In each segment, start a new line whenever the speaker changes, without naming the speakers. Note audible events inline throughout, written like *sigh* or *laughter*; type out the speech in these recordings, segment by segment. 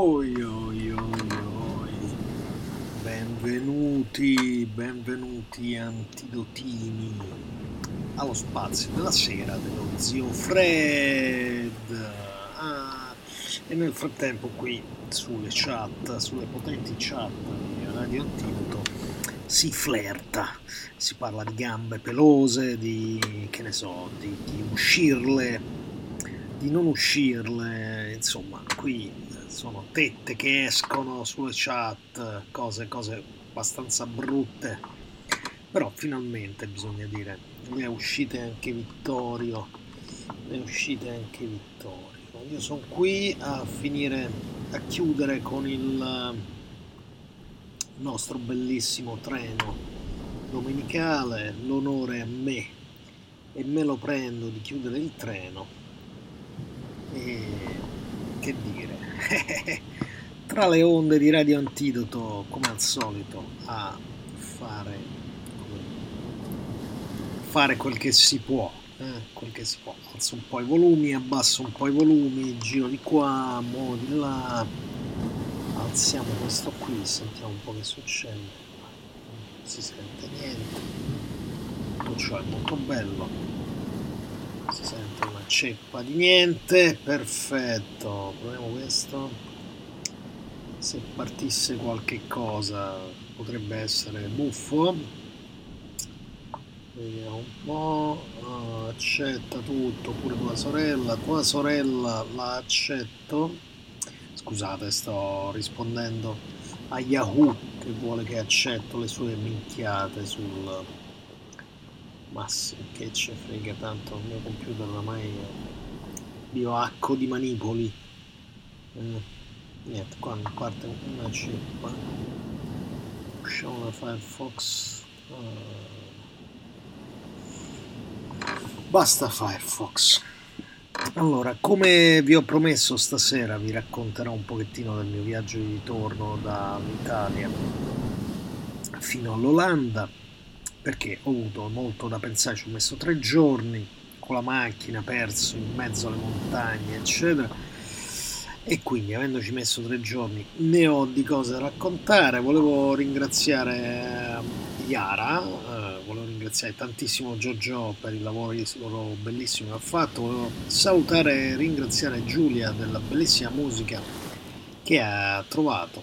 Oi, oi, oi, oi. Benvenuti, benvenuti antidotini allo spazio della sera dello zio Fred. Ah, e nel frattempo qui sulle chat, sulle potenti chat di Radio Antidoto si flirta, si parla di gambe pelose, di che ne so, di, di uscirle, di non uscirle, insomma, qui sono tette che escono sulle chat, cose, cose abbastanza brutte. Però finalmente bisogna dire, ne è uscite anche Vittorio, ne è uscite anche Vittorio. Io sono qui a finire, a chiudere con il nostro bellissimo treno domenicale, l'onore a me e me lo prendo di chiudere il treno. E che dire, *laughs* tra le onde di Radio Antidoto, come al solito, a fare, fare quel che si può. Eh, quel che si può, alzo un po' i volumi, abbasso un po' i volumi, giro di qua, muovo di là, alziamo questo qui, sentiamo un po' che succede, non si sente niente, tutto ciò è molto bello, si sente una ceppa di niente, perfetto, proviamo questo, se partisse qualche cosa potrebbe essere buffo, vediamo un po', uh, accetta tutto, pure tua sorella, tua sorella la accetto, scusate sto rispondendo a Yahoo che vuole che accetto le sue minchiate sul ma che ce frega tanto il mio computer ormai è bioacco di manipoli. Eh, niente, qua mi parte una ceppa. Usciamo da Firefox. Uh, basta Firefox. Allora, come vi ho promesso stasera vi racconterò un pochettino del mio viaggio di ritorno dall'Italia fino all'Olanda perché ho avuto molto da pensare, ci ho messo tre giorni con la macchina perso in mezzo alle montagne, eccetera. E quindi, avendoci messo tre giorni, ne ho di cose da raccontare. Volevo ringraziare Yara, eh, volevo ringraziare tantissimo Giorgio per il lavoro bellissimo che ha fatto. Volevo salutare e ringraziare Giulia della bellissima musica che ha trovato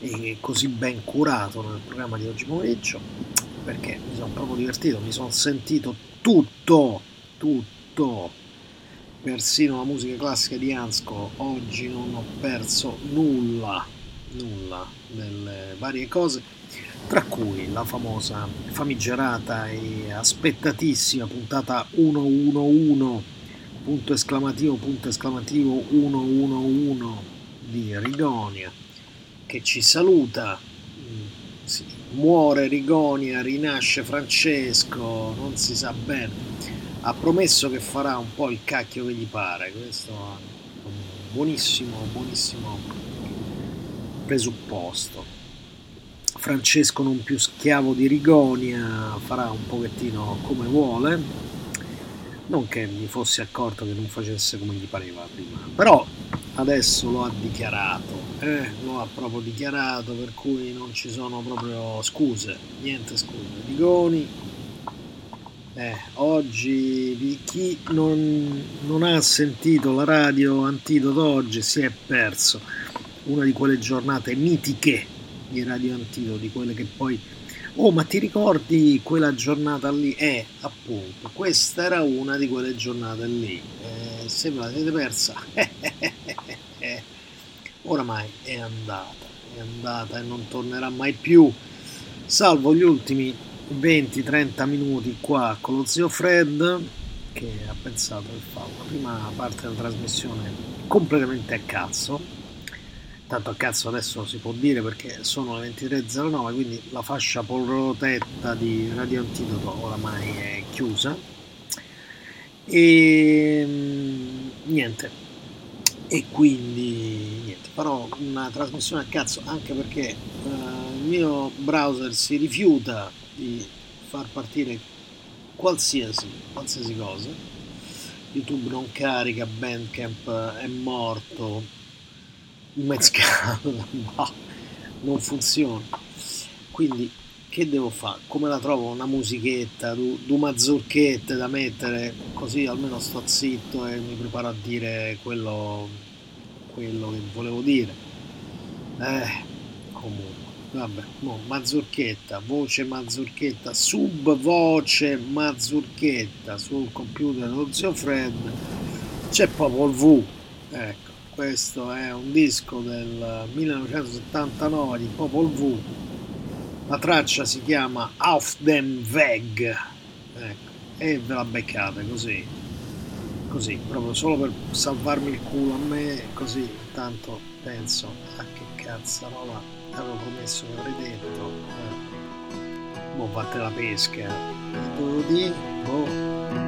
e così ben curato nel programma di oggi pomeriggio perché mi sono proprio divertito, mi sono sentito tutto, tutto, persino la musica classica di Ansco, oggi non ho perso nulla, nulla delle varie cose, tra cui la famosa, famigerata e aspettatissima puntata 111, punto esclamativo, punto esclamativo 111 di Rigonia, che ci saluta muore Rigonia, rinasce Francesco, non si sa bene. Ha promesso che farà un po' il cacchio che gli pare, questo è un buonissimo, buonissimo presupposto. Francesco non più schiavo di Rigonia, farà un pochettino come vuole, non che mi fossi accorto che non facesse come gli pareva prima, però adesso lo ha dichiarato, eh, lo ha proprio dichiarato, per cui non ci sono proprio scuse, niente scuse. Rigoni, eh, oggi chi non, non ha sentito la radio Antidoto oggi si è perso una di quelle giornate mitiche di Radio Antidoto, di quelle che poi... Oh, ma ti ricordi quella giornata lì? Eh, appunto, questa era una di quelle giornate lì. Eh, se ve la siete persa, *laughs* oramai è andata, è andata e non tornerà mai più, salvo gli ultimi 20-30 minuti qua con lo zio Fred che ha pensato di fare una prima parte della trasmissione completamente a cazzo. Tanto a cazzo adesso si può dire perché sono le 23.09 quindi la fascia protetta di Radio Antidoto oramai è chiusa. E mm, niente e quindi niente farò una trasmissione a cazzo anche perché uh, il mio browser si rifiuta di far partire qualsiasi, qualsiasi cosa youtube non carica bandcamp è morto mezcal, *laughs* ma non funziona. Quindi che devo fare? Come la trovo una musichetta, due mazzurchette da mettere, così almeno sto zitto e mi preparo a dire quello, quello che volevo dire. Eh, comunque. Vabbè, no, mazurchetta, voce mazurchetta, subvoce mazurchetta sul computer dello zio Fred. C'è proprio il V. Ecco, questo è un disco del 1979 di Popol V. La traccia si chiama Auf dem Weg. Ecco, e ve la beccate così. Così, proprio solo per salvarmi il culo a me, così intanto penso a che cazzarola avevo promesso che avrei detto eh, boh fatte la pesca e dovevo dire boh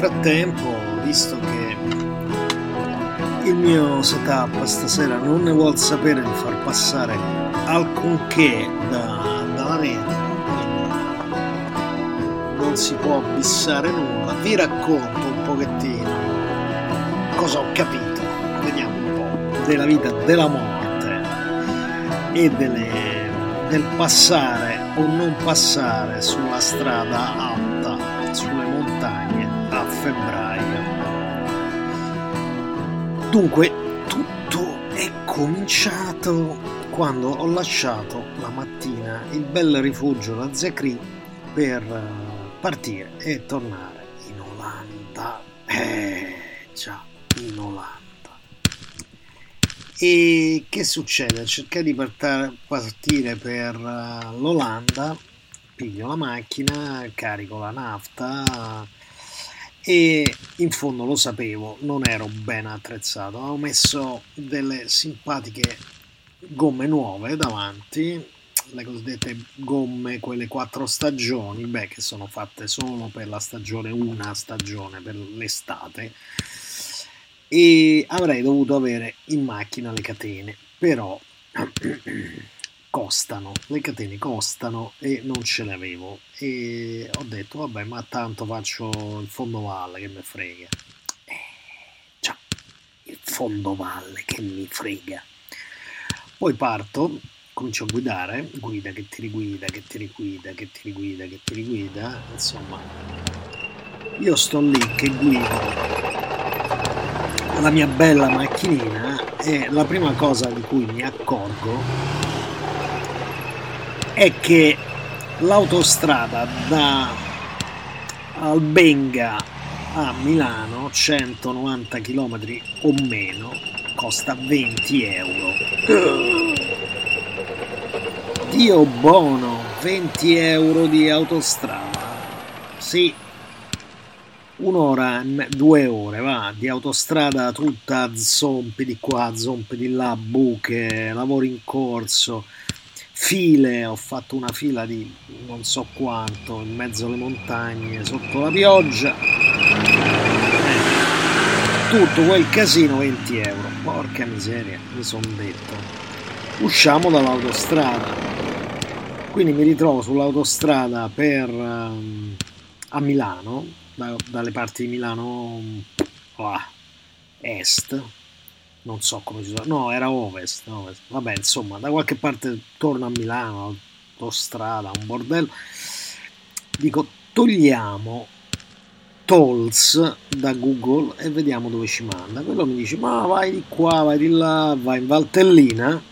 frattempo, visto che il mio setup stasera non ne vuol sapere di far passare alcunché da, dalla rete, non si può bissare nulla, vi racconto un pochettino cosa ho capito, vediamo un po', della vita, della morte e delle, del passare o non passare sulla strada alta Dunque, tutto è cominciato quando ho lasciato la mattina il bel rifugio da Zecri per eh, partire e tornare in Olanda. Eh, già, in Olanda. E che succede? Cercare di partire per eh, l'Olanda piglio la macchina, carico la nafta e in fondo lo sapevo, non ero ben attrezzato, avevo messo delle simpatiche gomme nuove davanti, le cosiddette gomme, quelle quattro stagioni, beh, che sono fatte solo per la stagione, una stagione, per l'estate, e avrei dovuto avere in macchina le catene, però *clears throat* costano, le catene costano e non ce le avevo e ho detto vabbè ma tanto faccio il fondovalle che mi frega. Eh, già, il fondovalle che mi frega. Poi parto, comincio a guidare, guida che ti riguida, che ti riguida, che ti riguida, che ti riguida, insomma io sto lì che guido la mia bella macchinina e la prima cosa di cui mi accorgo è che l'autostrada da Albenga a Milano, 190 km o meno, costa 20 euro. Dio buono, 20 euro di autostrada. Sì, un'ora, due ore, va, di autostrada tutta zompi di qua, zompi di là, buche, lavori in corso, file, ho fatto una fila di non so quanto, in mezzo alle montagne, sotto la pioggia, eh, tutto quel casino 20 euro, porca miseria, mi sono detto. Usciamo dall'autostrada, quindi mi ritrovo sull'autostrada per, um, a Milano, da, dalle parti di Milano oh, est, non so come si chiama, no era ovest, ovest, vabbè insomma da qualche parte torno a Milano, autostrada, un bordello, dico togliamo tolls da Google e vediamo dove ci manda. Quello mi dice ma vai di qua, vai di là, vai in Valtellina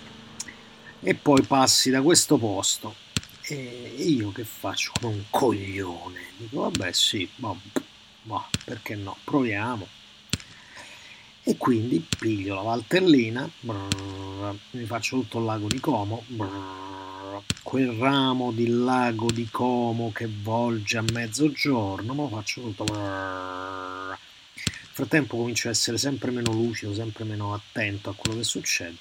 e poi passi da questo posto e io che faccio come un coglione? Dico, vabbè, sì, ma, ma perché no? Proviamo. E quindi piglio la Valtellina, brrr, mi faccio tutto il lago di Como, brrr, quel ramo di lago di Como che volge a mezzogiorno, ma lo faccio tutto. Brrr. Nel frattempo comincio a essere sempre meno lucido, sempre meno attento a quello che succede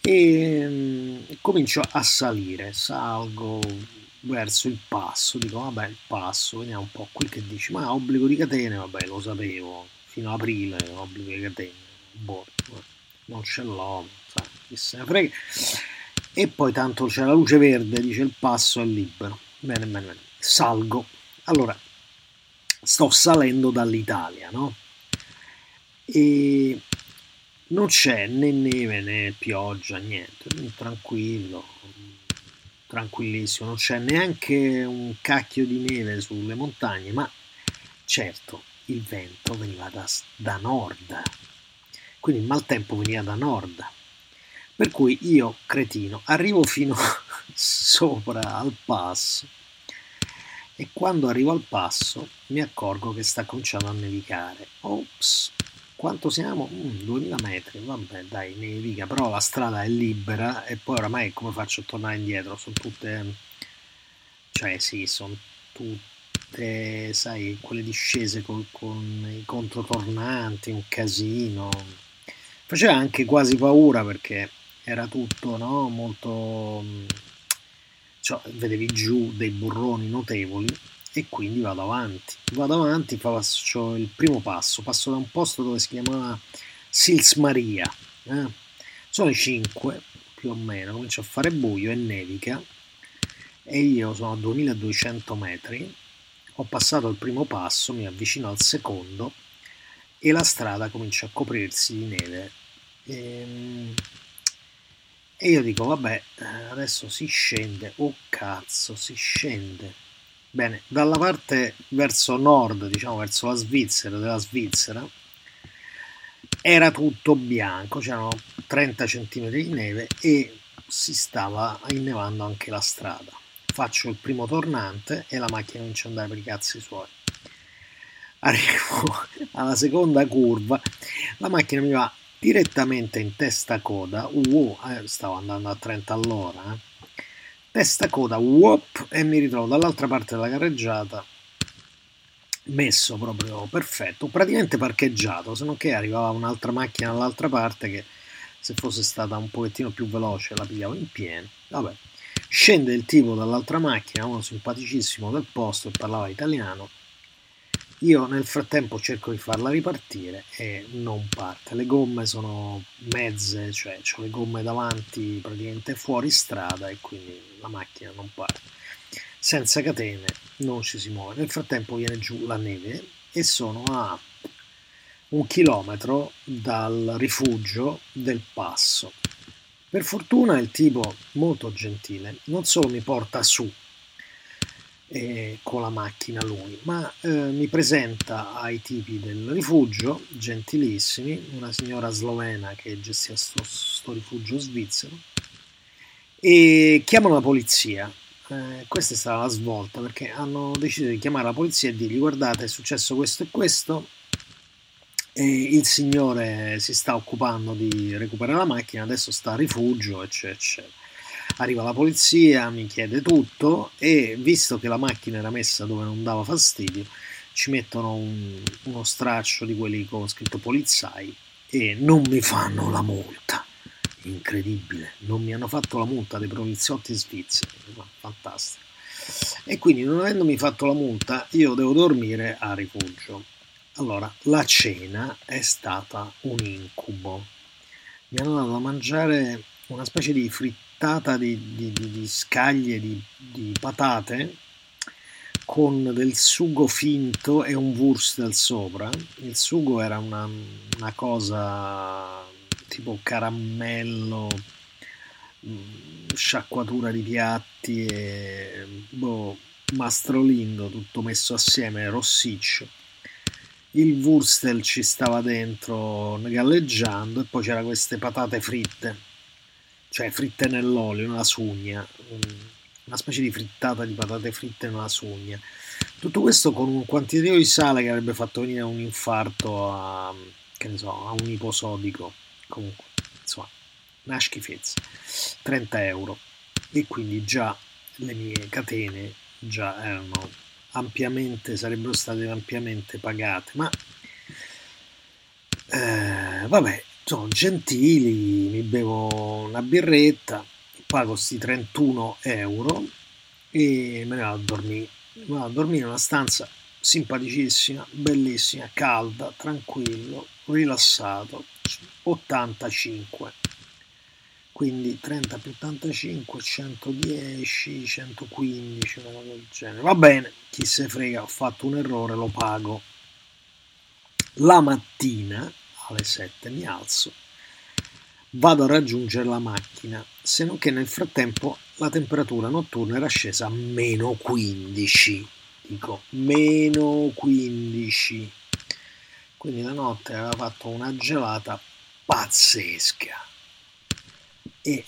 e um, comincio a salire, salgo verso il passo, dico vabbè il passo, vediamo un po' qui che dici, ma obbligo di catene, vabbè lo sapevo, fino a aprile obbligo di catene, boh, non ce l'ho, sai, chi se ne frega. E poi tanto c'è la luce verde, dice il passo è libero. Bene, bene, bene. Salgo. Allora, sto salendo dall'Italia, no? E non c'è né neve né pioggia, niente, tranquillo, tranquillissimo, non c'è neanche un cacchio di neve sulle montagne, ma certo il vento veniva da, da nord, quindi il maltempo veniva da nord, per cui io, cretino, arrivo fino *laughs* sopra al passo e quando arrivo al passo mi accorgo che sta cominciando a nevicare. Ops, quanto siamo? Mm, 2000 metri, vabbè dai, nevica, però la strada è libera e poi oramai come faccio a tornare indietro? Sono tutte, cioè sì, sono tutte, sai, quelle discese con, con i controtornanti, un casino. Faceva anche quasi paura perché era tutto, no? Molto... Cioè, vedevi giù dei burroni notevoli e quindi vado avanti. Vado avanti, faccio il primo passo, passo da un posto dove si chiamava Sils Maria, eh? sono le 5 più o meno, comincio a fare buio e nevica e io sono a 2200 metri, ho passato il primo passo, mi avvicino al secondo e la strada comincia a coprirsi di neve. E, ehm, e io dico, vabbè, adesso si scende, oh cazzo, si scende Bene, dalla parte verso nord, diciamo verso la Svizzera, della Svizzera, era tutto bianco, c'erano 30 cm di neve e si stava innevando anche la strada. Faccio il primo tornante e la macchina comincia ad andare per i cazzi suoi. Arrivo alla seconda curva, la macchina mi va direttamente in testa coda, uh, eh, stavo andando a 30 all'ora, eh testa coda, whoop, e mi ritrovo dall'altra parte della carreggiata, messo proprio perfetto, praticamente parcheggiato, se non che arrivava un'altra macchina dall'altra parte che se fosse stata un pochettino più veloce la pigliavo in pieno. Vabbè, scende il tipo dall'altra macchina, uno simpaticissimo del posto parlava italiano, io nel frattempo cerco di farla ripartire e non parte. Le gomme sono mezze, cioè ho le gomme davanti praticamente fuori strada e quindi la macchina non parte. Senza catene non ci si muove. Nel frattempo viene giù la neve e sono a un chilometro dal rifugio del passo. Per fortuna il tipo molto gentile non solo mi porta su eh, con la macchina lui, ma eh, mi presenta ai tipi del rifugio, gentilissimi, una signora slovena che gestiva questo rifugio svizzero, e chiamano la polizia. Eh, questa è stata la svolta perché hanno deciso di chiamare la polizia e dirgli guardate è successo questo e questo, il signore si sta occupando di recuperare la macchina, adesso sta a rifugio, eccetera, eccetera. Arriva la polizia, mi chiede tutto e visto che la macchina era messa dove non dava fastidio, ci mettono un, uno straccio di quelli con scritto polizai e non mi fanno la multa. Incredibile, non mi hanno fatto la multa dei poliziotti svizzeri, fantastico. E quindi non avendomi fatto la multa io devo dormire a rifugio. Allora, la cena è stata un incubo. Mi hanno dato da mangiare una specie di frittata di, di, di, di scaglie di, patate con del sugo finto e un wurstel sopra. Il sugo era una, una cosa tipo caramello, mm, sciacquatura di piatti e boh, mastrolindo tutto messo assieme, rossiccio. Il wurstel ci stava dentro galleggiando e poi c'era queste patate fritte, cioè fritte nell'olio, una sugna. Una specie di frittata di patate fritte nella sugna. Tutto questo con un quantitativo di sale che avrebbe fatto venire un infarto a, che ne so, a un iposodico. Comunque, insomma, una schifezza. 30 euro. E quindi già le mie catene già erano ampiamente, sarebbero state ampiamente pagate. Ma eh, vabbè, sono gentili, mi bevo una birretta pago questi 31 euro e me ne vado a dormire. Vado a dormire in una stanza simpaticissima, bellissima, calda, tranquillo, rilassato, 85. Quindi 30 più 85, 110, 115, una cosa del genere. Va bene, chi se frega, ho fatto un errore, lo pago. La mattina alle 7 mi alzo vado a raggiungere la macchina, se non che nel frattempo la temperatura notturna era scesa a meno 15. Dico meno 15. Quindi la notte aveva fatto una gelata pazzesca. E eh,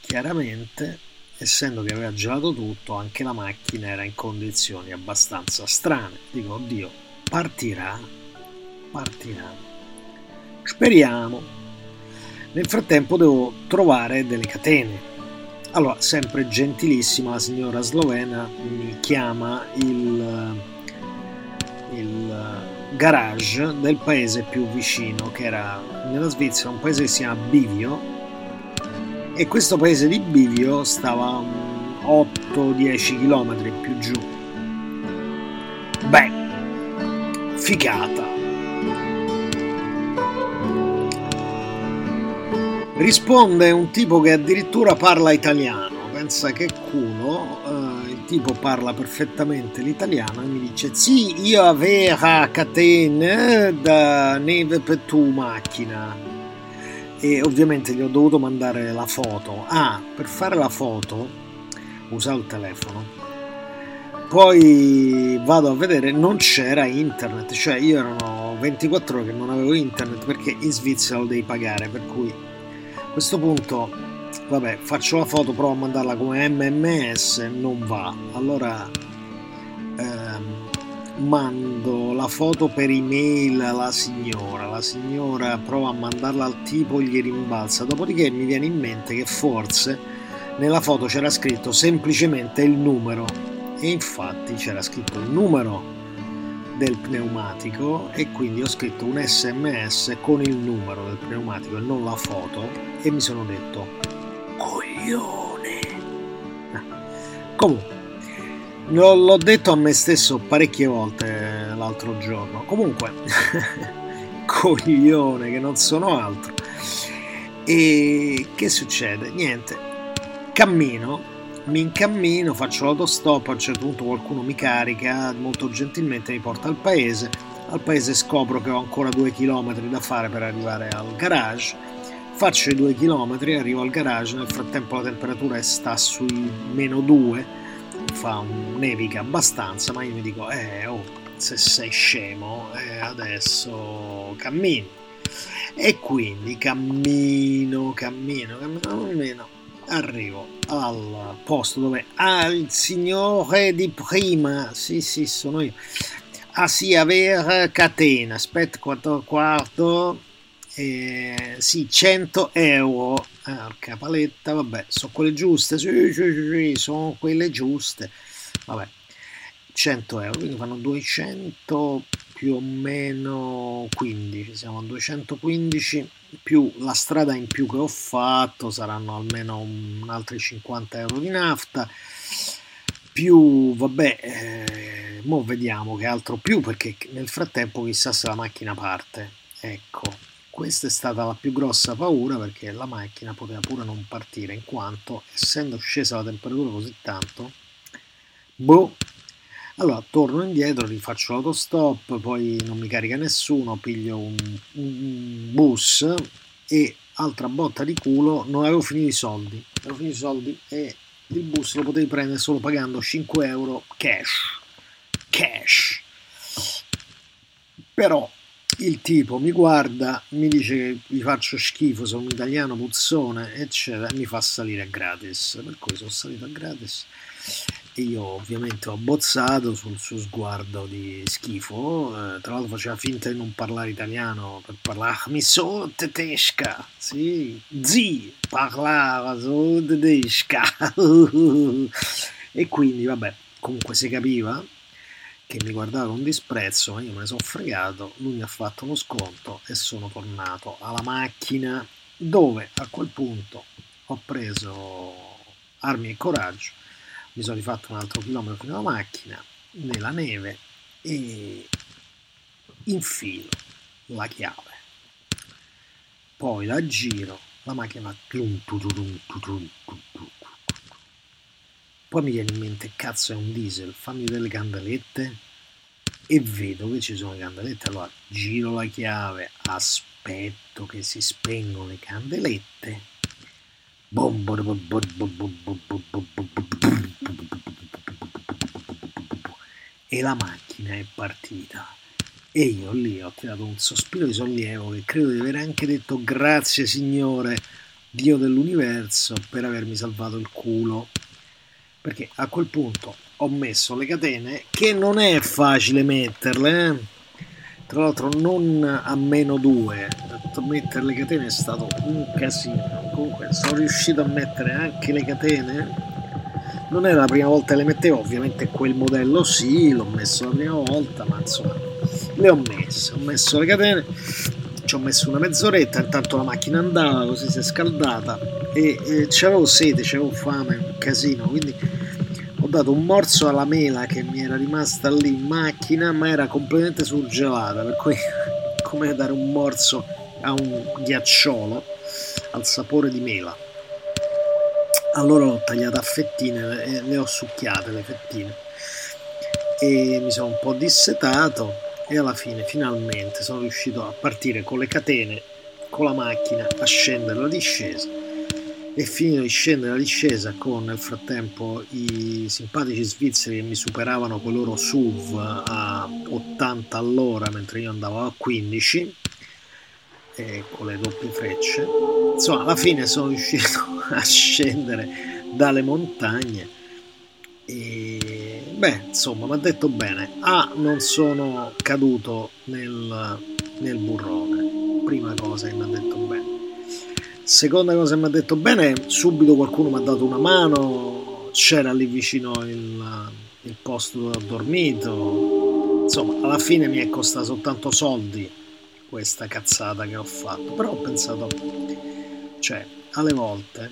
chiaramente, essendo che aveva gelato tutto, anche la macchina era in condizioni abbastanza strane. Dico, oddio, partirà? Partirà. Speriamo. Nel frattempo devo trovare delle catene. Allora, sempre gentilissima la signora slovena mi chiama il, il garage del paese più vicino, che era nella Svizzera, un paese che si chiama Bivio. E questo paese di Bivio stava 8-10 km più giù. Beh, figata. Risponde un tipo che addirittura parla italiano, pensa che culo, uh, il tipo parla perfettamente l'italiano e mi dice sì, io avevo catene da neve per tu macchina e ovviamente gli ho dovuto mandare la foto. Ah, per fare la foto usa il telefono. Poi vado a vedere, non c'era internet, cioè io erano 24 ore che non avevo internet perché in Svizzera lo devi pagare, per cui questo punto, vabbè, faccio la foto, provo a mandarla come MMS, non va. Allora mando la foto per email alla signora, la signora prova a mandarla al tipo, gli rimbalza, dopodiché mi viene in mente che forse nella foto c'era scritto semplicemente il numero. E infatti c'era scritto il numero del pneumatico e quindi ho scritto un sms con il numero del pneumatico e non la foto. E mi sono detto coglione ah. comunque l'ho detto a me stesso parecchie volte l'altro giorno. Comunque *laughs* coglione che non sono altro. E che succede? Niente. Cammino mi incammino, faccio l'autostop, a un certo punto qualcuno mi carica, molto gentilmente mi porta al paese, al paese scopro che ho ancora due chilometri da fare per arrivare al garage, faccio i due chilometri, arrivo al garage, nel frattempo la temperatura sta sui meno due, fa un nevica abbastanza, ma io mi dico, eh, oh, se sei scemo, eh, adesso cammini. E quindi cammino, cammino, cammino, cammino arrivo al posto dove ah, il signore di prima, sì sì sono io, ah sì aver catena, aspetta quanto quarto, eh, sì 100 euro, porca paletta, vabbè, sono quelle giuste, sì, sì, sì, sono quelle giuste, vabbè, 100 euro, quindi fanno 200 più o meno 15, siamo a 215 più la strada in più che ho fatto, saranno almeno un, altri 50 euro di nafta, più vabbè, eh, mo vediamo che altro più perché nel frattempo chissà se la macchina parte. Ecco, questa è stata la più grossa paura perché la macchina poteva pure non partire in quanto essendo scesa la temperatura così tanto, boh, allora torno indietro, rifaccio l'autostop, poi non mi carica nessuno, piglio un, un bus e altra botta di culo, non avevo finito i soldi, avevo finito i soldi e il bus lo potevi prendere solo pagando 5 euro cash. Cash. Però il tipo mi guarda, mi dice che gli faccio schifo, sono un italiano puzzone, eccetera, e mi fa salire a gratis. Per cui sono salito a gratis. E io ovviamente ho abbozzato sul suo sguardo di schifo, eh, tra l'altro faceva finta di non parlare italiano per parlare ah, mi sono tedesca, sì, zi, parlava solo tedesca. *laughs* E quindi vabbè, comunque si capiva che mi guardava con disprezzo, ma io me ne sono fregato, lui mi ha fatto uno sconto e sono tornato alla macchina dove a quel punto ho preso armi e coraggio mi sono rifatto un altro chilometro fino alla macchina, nella neve e infilo la chiave. Poi la giro, la macchina tutum, poi mi viene in mente, cazzo è un diesel, fammi delle candelette e vedo che ci sono le candelette, allora giro la chiave, aspetto che si spengono le candelette, e la macchina è partita. E io lì ho tirato un sospiro di sollievo che credo di aver anche detto grazie Signore, Dio dell'universo, per avermi salvato il culo. Perché a quel punto ho messo le catene, che non è facile metterle, eh? tra l'altro non a meno due, mettere le catene è stato un casino. Comunque sono riuscito a mettere anche le catene non era la prima volta che le mettevo, ovviamente quel modello sì, l'ho messo la prima volta, ma insomma le ho messe, ho messo le catene, ci ho messo una mezz'oretta, intanto la macchina andava, così si è scaldata e, e c'avevo sete, c'avevo fame, un casino, quindi ho dato un morso alla mela che mi era rimasta lì in macchina, ma era completamente surgelata, per cui *laughs* come dare un morso a un ghiacciolo al sapore di mela. Allora l'ho tagliata a fettine e le ho succhiate le fettine e mi sono un po' dissetato e alla fine finalmente sono riuscito a partire con le catene con la macchina a scendere la discesa. E finito di scendere la discesa con nel frattempo i simpatici svizzeri che mi superavano con i loro SUV a 80 all'ora mentre io andavo a 15 e con le doppie frecce. Insomma alla fine sono riuscito *laughs* a scendere dalle montagne e beh insomma mi ha detto bene. A non sono caduto nel, nel burrone. Prima cosa che mi ha detto bene. Seconda cosa che mi ha detto bene subito qualcuno mi ha dato una mano. C'era lì vicino il, il posto dove ho dormito. Insomma alla fine mi è costato soltanto soldi questa cazzata che ho fatto. Però ho pensato cioè alle volte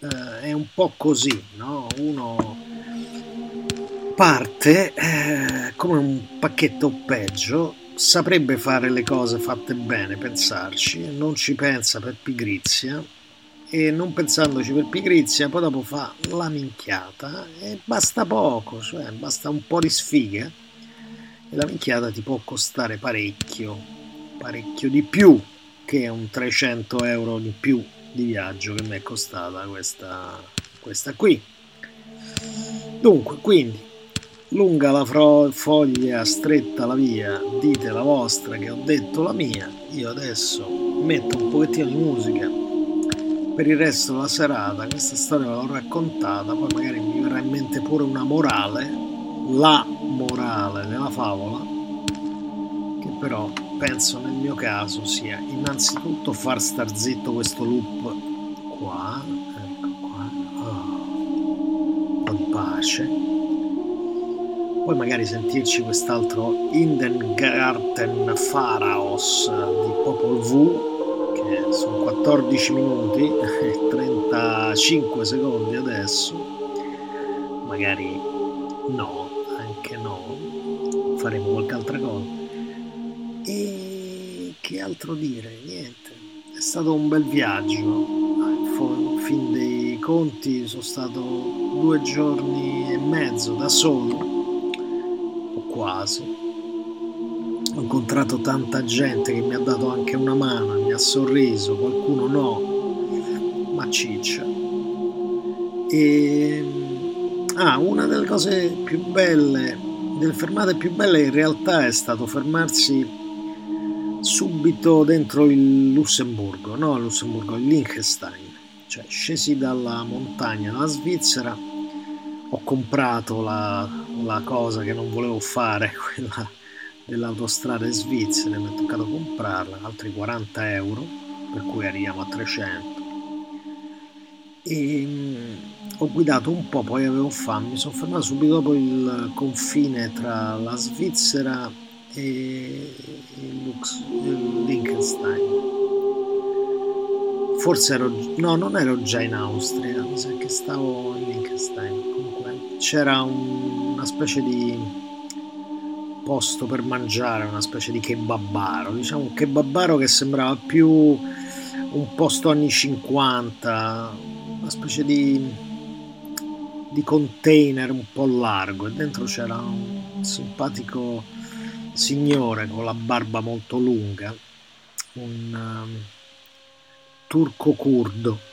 eh, è un po' così, no? Uno parte eh, come un pacchetto peggio, saprebbe fare le cose fatte bene, pensarci, non ci pensa per pigrizia e non pensandoci per pigrizia poi dopo fa la minchiata e basta poco, cioè basta un po' di sfighe e la minchiata ti può costare parecchio, parecchio di più che un 300 euro di più di viaggio che mi è costata questa, questa qui. Dunque, quindi, lunga la fro- foglia, stretta la via, dite la vostra che ho detto la mia, io adesso metto un pochettino di musica. Per il resto della serata, questa storia l'ho raccontata, poi magari mi verrà in mente pure una morale, la morale della favola, che però penso nel mio caso sia innanzitutto far star zitto questo loop qua, ecco qua, oh, con pace, poi magari sentirci quest'altro Indengarten Pharaos di Popol V, che sono 14 minuti e 35 secondi adesso, magari no, anche no, faremo qualche altra cosa. E che altro dire? Niente, è stato un bel viaggio, fin dei conti sono stato due giorni e mezzo da solo quasi. Ho incontrato tanta gente che mi ha dato anche una mano, mi ha sorriso, qualcuno no, ma ciccia. E ah, una delle cose più belle, delle fermate più belle in realtà è stato fermarsi subito dentro il Lussemburgo, no il Lussemburgo, il Liechtenstein. Cioè, scesi dalla montagna dalla Svizzera, ho comprato la, la cosa che non volevo fare, *laughs* quella dell'autostrada svizzera, mi è toccato comprarla, altri 40 euro, per cui arriviamo a 300. E mm, ho guidato un po', poi avevo fame, mi sono fermato subito dopo il confine tra la Svizzera e il, Lux, il Liechtenstein. Forse ero, no, non ero già in Austria, mi sa che stavo in Liechtenstein. Comunque c'era un una specie di posto per mangiare, una specie di kebabaro, diciamo un kebabaro che sembrava più un posto anni 50, una specie di, di container un po' largo. E dentro c'era un simpatico signore con la barba molto lunga, un um, turco curdo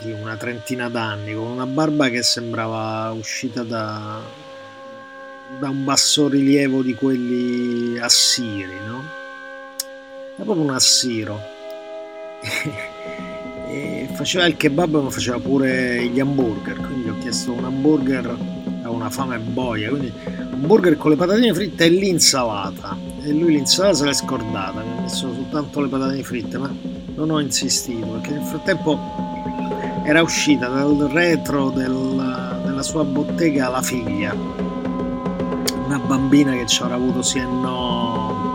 di una trentina d'anni, con una barba che sembrava uscita da, da un bassorilievo di quelli assiri, no? Era proprio un assiro. *laughs* e faceva il kebab ma faceva pure gli hamburger, quindi ho chiesto un hamburger a una fame boia, quindi un burger con le patatine fritte e l'insalata. E lui l'insalata se l'è scordata, mi ha messo soltanto le patatine fritte, ma non ho insistito perché nel frattempo era uscita dal retro del, della sua bottega la figlia, una bambina che ci avrà avuto sì e no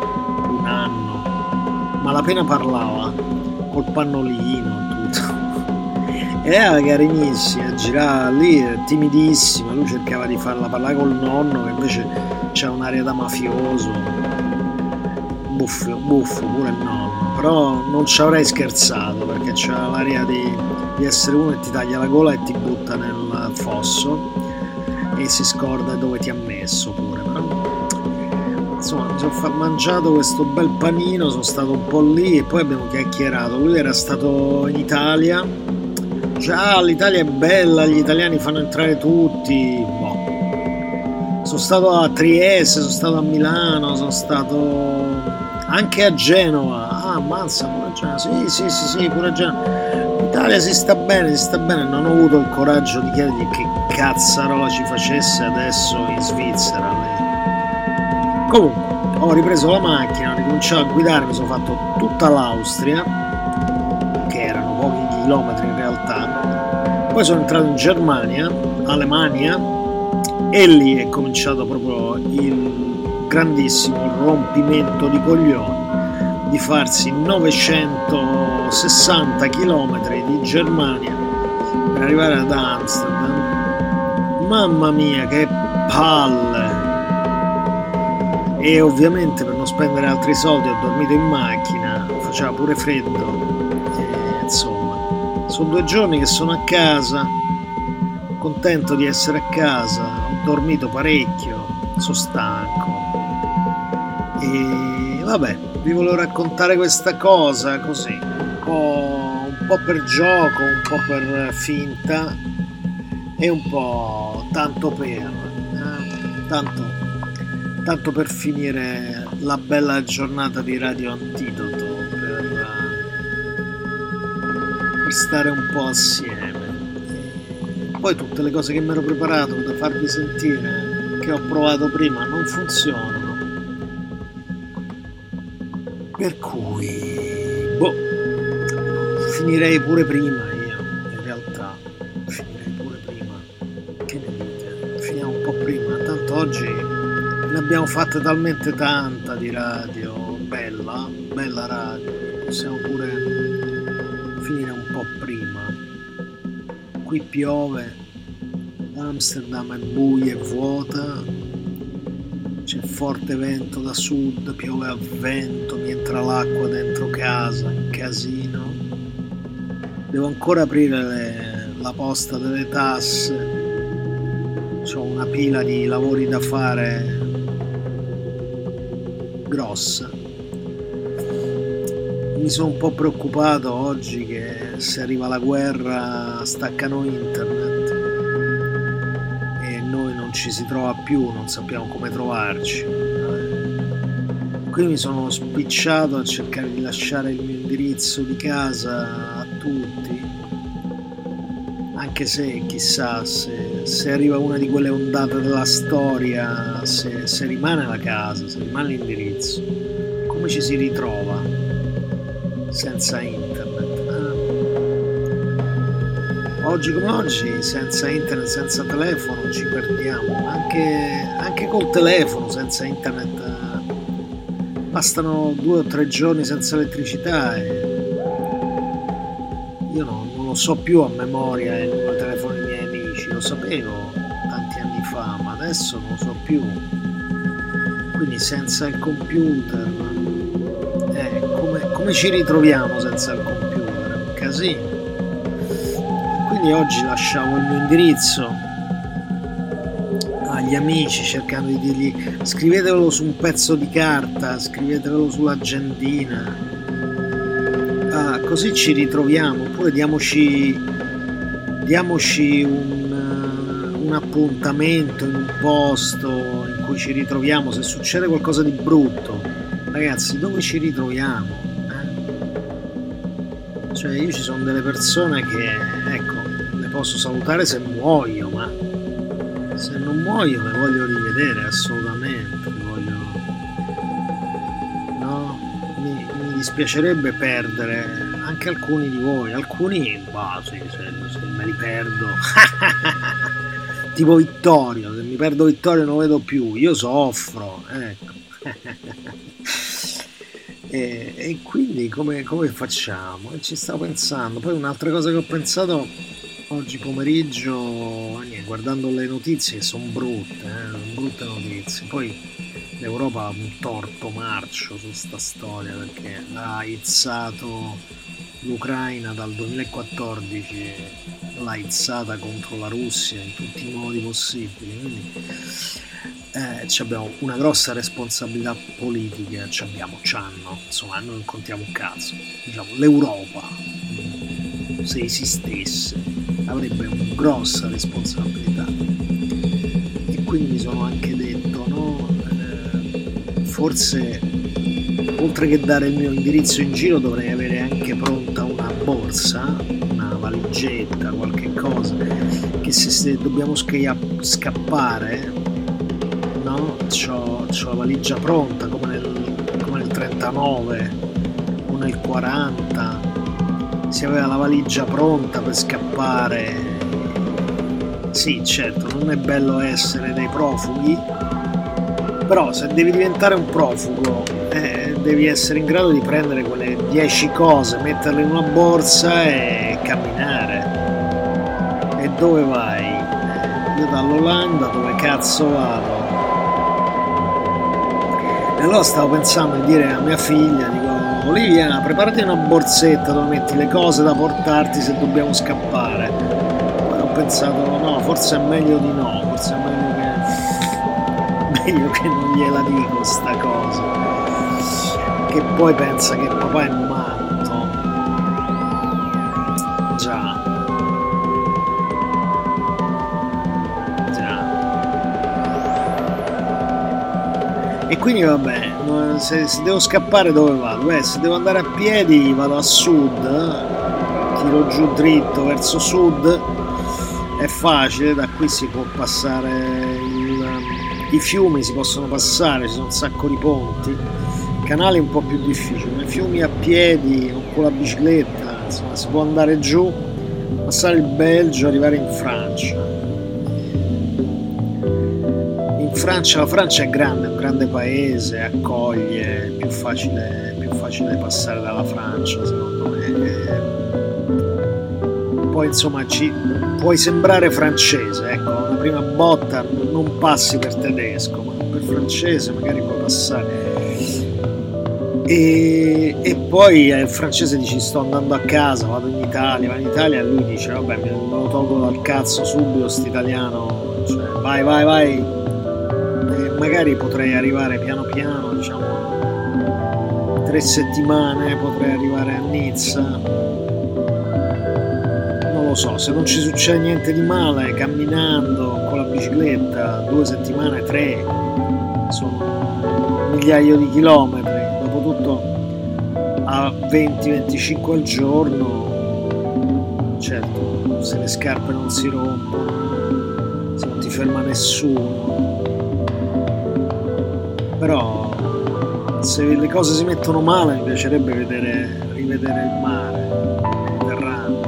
un anno, ma appena parlava col pannolino tutto. *laughs* Era carinissima, girava lì, timidissima, lui cercava di farla parlare col nonno che invece c'ha un'aria da mafioso, buffo, buffo pure il nonno, però non ci avrei scherzato perché c'ha l'aria di di essere uno che ti taglia la gola e ti butta nel fosso e si scorda dove ti ha messo pure però. Insomma mi sono mangiato questo bel panino sono stato un po' lì e poi abbiamo chiacchierato. Lui era stato in Italia. Già l'Italia è bella gli italiani fanno entrare tutti. Boh. sono stato a Trieste sono stato a Milano sono stato anche a Genova. Ah ammazza pure a Genova sì sì sì sì pure a Genova Italia si sta bene, si sta bene, non ho avuto il coraggio di chiedergli che cazzarola ci facesse adesso in Svizzera. Lei. Comunque, ho ripreso la macchina, ho ricominciato a guidare, mi sono fatto tutta l'Austria, che erano pochi chilometri in realtà. Poi sono entrato in Germania, Alemania, e lì è cominciato proprio il grandissimo rompimento di coglioni di farsi 960 km di Germania per arrivare ad Amsterdam. Mamma mia, che palle! E ovviamente per non spendere altri soldi ho dormito in macchina, faceva pure freddo. E, insomma, sono due giorni che sono a casa, contento di essere a casa, ho dormito parecchio, sono stanco. E vabbè, vi volevo raccontare questa cosa così, un po', un po', per gioco, un po' per finta e un po' tanto per, eh? tanto, tanto per finire la bella giornata di Radio Antidoto, per, per stare un po' assieme. Poi tutte le cose che mi ero preparato da farvi sentire, che ho provato prima, non funzionano per cui, boh, finirei pure prima io, in realtà, finirei pure prima. Che ne dite? Finiamo un po' prima, tanto oggi ne abbiamo fatte talmente tanta di radio, bella, bella radio, possiamo pure finire un po' prima. Qui piove, Amsterdam è buia e vuota, forte vento da sud, piove a vento, mi entra l'acqua dentro casa, casino. Devo ancora aprire le, la posta delle tasse ho una pila di lavori da fare grossa. Mi sono un po' preoccupato oggi che se arriva la guerra staccano internet ci si trova più, non sappiamo come trovarci. Quindi mi sono spicciato a cercare di lasciare il mio indirizzo di casa a tutti anche se chissà se, se, arriva una di quelle ondate della storia, se, se rimane la casa, se rimane l'indirizzo, come ci si ritrova senza internet? Oggi come oggi, senza internet, senza telefono, ci perdiamo, anche, anche col telefono, senza internet, eh, bastano due o tre giorni senza elettricità e io non, non, lo so più a memoria il numero di telefono dei miei amici, lo sapevo tanti anni fa, ma adesso non lo so più. Quindi senza il computer, eh, come, come ci ritroviamo senza il computer? È un casino. Quindi oggi lasciamo il mio indirizzo agli amici cercando di dirgli scrivetelo su un pezzo di carta, scrivetelo sull'agendina così ci ritroviamo, oppure diamoci, diamoci un, un, appuntamento in un posto in cui ci ritroviamo, se succede qualcosa di brutto, ragazzi, dove ci ritroviamo? Eh? Cioè io ci sono delle persone che, ecco, posso salutare se muoio, ma se non muoio le voglio rivedere assolutamente, voglio... No, mi, mi dispiacerebbe perdere anche alcuni di voi, alcuni, bah, sì, se, se me li perdo. *laughs* tipo Vittorio, se mi perdo Vittorio non vedo più, io soffro, ecco. *laughs* e, e, quindi come, come facciamo? Ci stavo pensando. Poi un'altra cosa che ho pensato oggi pomeriggio, niente, guardando le notizie, sono brutte, eh, brutte notizie. Poi l'Europa ha un torto marcio su sta storia perché ha izzato l'Ucraina dal 2014 l'ha izzata contro la Russia in tutti i modi possibili, quindi eh, abbiamo una grossa responsabilità politica, ci abbiamo, c'hanno, insomma non contiamo un cazzo, diciamo l'Europa se esistesse avrebbe una grossa responsabilità e quindi mi sono anche detto no, eh, forse oltre che dare il mio indirizzo in giro dovrei avere anche pronta una borsa, una valigetta, qualche cosa, che se, se dobbiamo scappare, no? C'ho, c'ho, la valigia pronta come nel, come nel 39 o nel 40, si aveva la valigia pronta per scappare. Sì, certo, non è bello essere dei profughi, però se devi diventare un profugo eh, devi essere in grado di prendere quelle 10 cose, metterle in una borsa e camminare. E dove vai? Io dall'Olanda dove cazzo vado? E allora stavo pensando di dire a mia figlia, dico Olivia, preparati una borsetta dove metti le cose da portarti se dobbiamo scappare. Poi ho pensato no, forse è meglio di no, forse è meglio che meglio che non gliela dico sta cosa. Che poi pensa che papà è matto. E quindi vabbè, se, se devo scappare dove vado? Beh, se devo andare a piedi vado a sud, tiro giù dritto verso sud, è facile, da qui si può passare il i fiumi si possono passare, ci sono un sacco di ponti, il canale è un po' più difficile, i fiumi a piedi o con la bicicletta, insomma, si può andare giù, passare il Belgio, arrivare in Francia. Francia, la Francia è grande, è un grande paese, accoglie, è più facile, più facile passare dalla Francia secondo me. E poi insomma ci, puoi sembrare francese, ecco, la prima botta non passi per tedesco, ma per francese magari puoi passare. E, e, poi il francese dice sto andando a casa, vado in Italia, vado in Italia e lui dice vabbè me lo tolgo dal cazzo subito sto italiano, cioè vai vai vai magari potrei arrivare piano piano, diciamo tre settimane potrei arrivare a Nizza, non lo so, se non ci succede niente di male camminando con la bicicletta due settimane, tre, sono migliaio di chilometri. Soprattutto a 20-25 al giorno, certo, se le scarpe non si rompono, se non ti ferma nessuno, però se le cose si mettono male mi piacerebbe vedere, rivedere il mare, il Mediterraneo,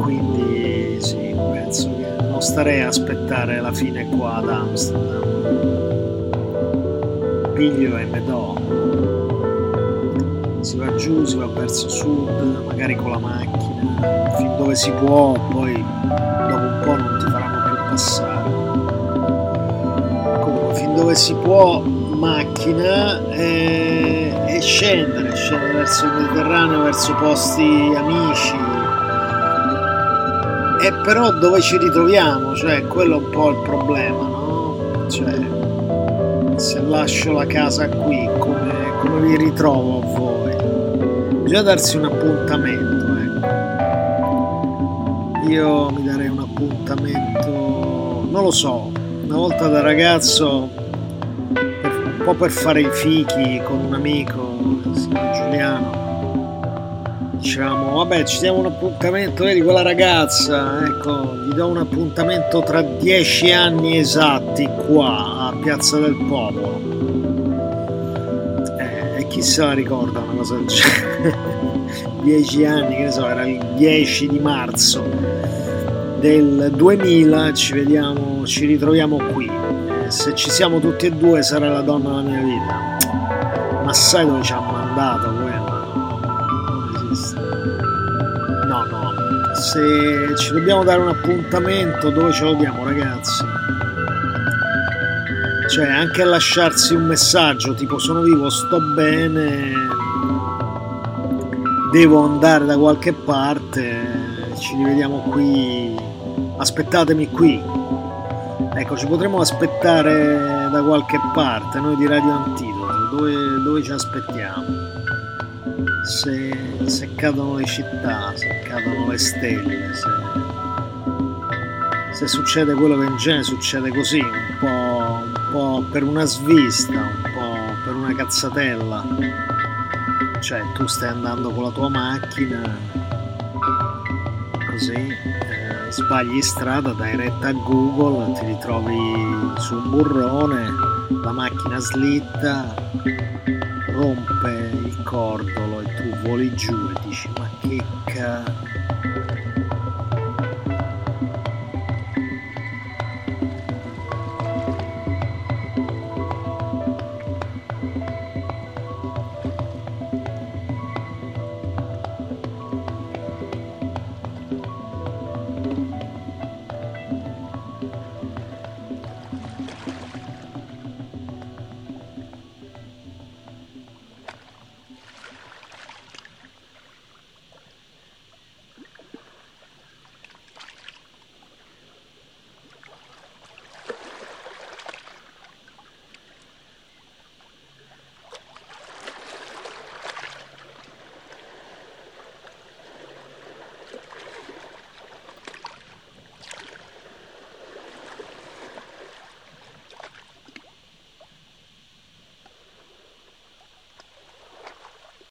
quindi sì, penso che non starei a aspettare la fine qua ad Amsterdam piglio e do. Si va giù, si va verso sud, magari con la macchina, fin dove si può, poi dopo un po' non ti faranno più passare. Dove si può, macchina e, e scendere, scendere verso il Mediterraneo, verso posti amici. E però dove ci ritroviamo? Cioè, quello è un po' il problema, no? Cioè, se lascio la casa qui, come, come vi ritrovo a voi? Bisogna darsi un appuntamento, ecco. Io mi darei un appuntamento, non lo so, una volta da ragazzo, un po' per fare i fichi con un amico, si chiama Giuliano, dicevamo vabbè ci diamo un appuntamento vedi quella ragazza ecco gli do un appuntamento tra dieci anni esatti qua a Piazza del Popolo. Eh, e chi se la ricorda una cosa del genere? *laughs* Dieci anni che ne so era il 10 di marzo del 2000 ci vediamo ci ritroviamo qui se ci siamo tutti e due sarà la donna della mia vita. Ma sai dove ci ha mandato quella No, no, se ci dobbiamo dare un appuntamento, dove ce lo diamo, ragazzi? Cioè, anche a lasciarsi un messaggio tipo sono vivo, sto bene, devo andare da qualche parte, ci rivediamo qui, aspettatemi qui. Ecco, ci potremo aspettare da qualche parte, noi di Radio Antidoto, dove, dove ci aspettiamo? se, se cadono le città, se cadono le stelle, se, se succede quello che in genere succede così, un po', un po' per una svista, un po' per una cazzatella. Cioè tu stai andando con la tua macchina, così, sbagli strada, dai retta a Google, ti ritrovi su un burrone, la macchina slitta, rompe il cordolo e tu voli giù e dici ma che cazzo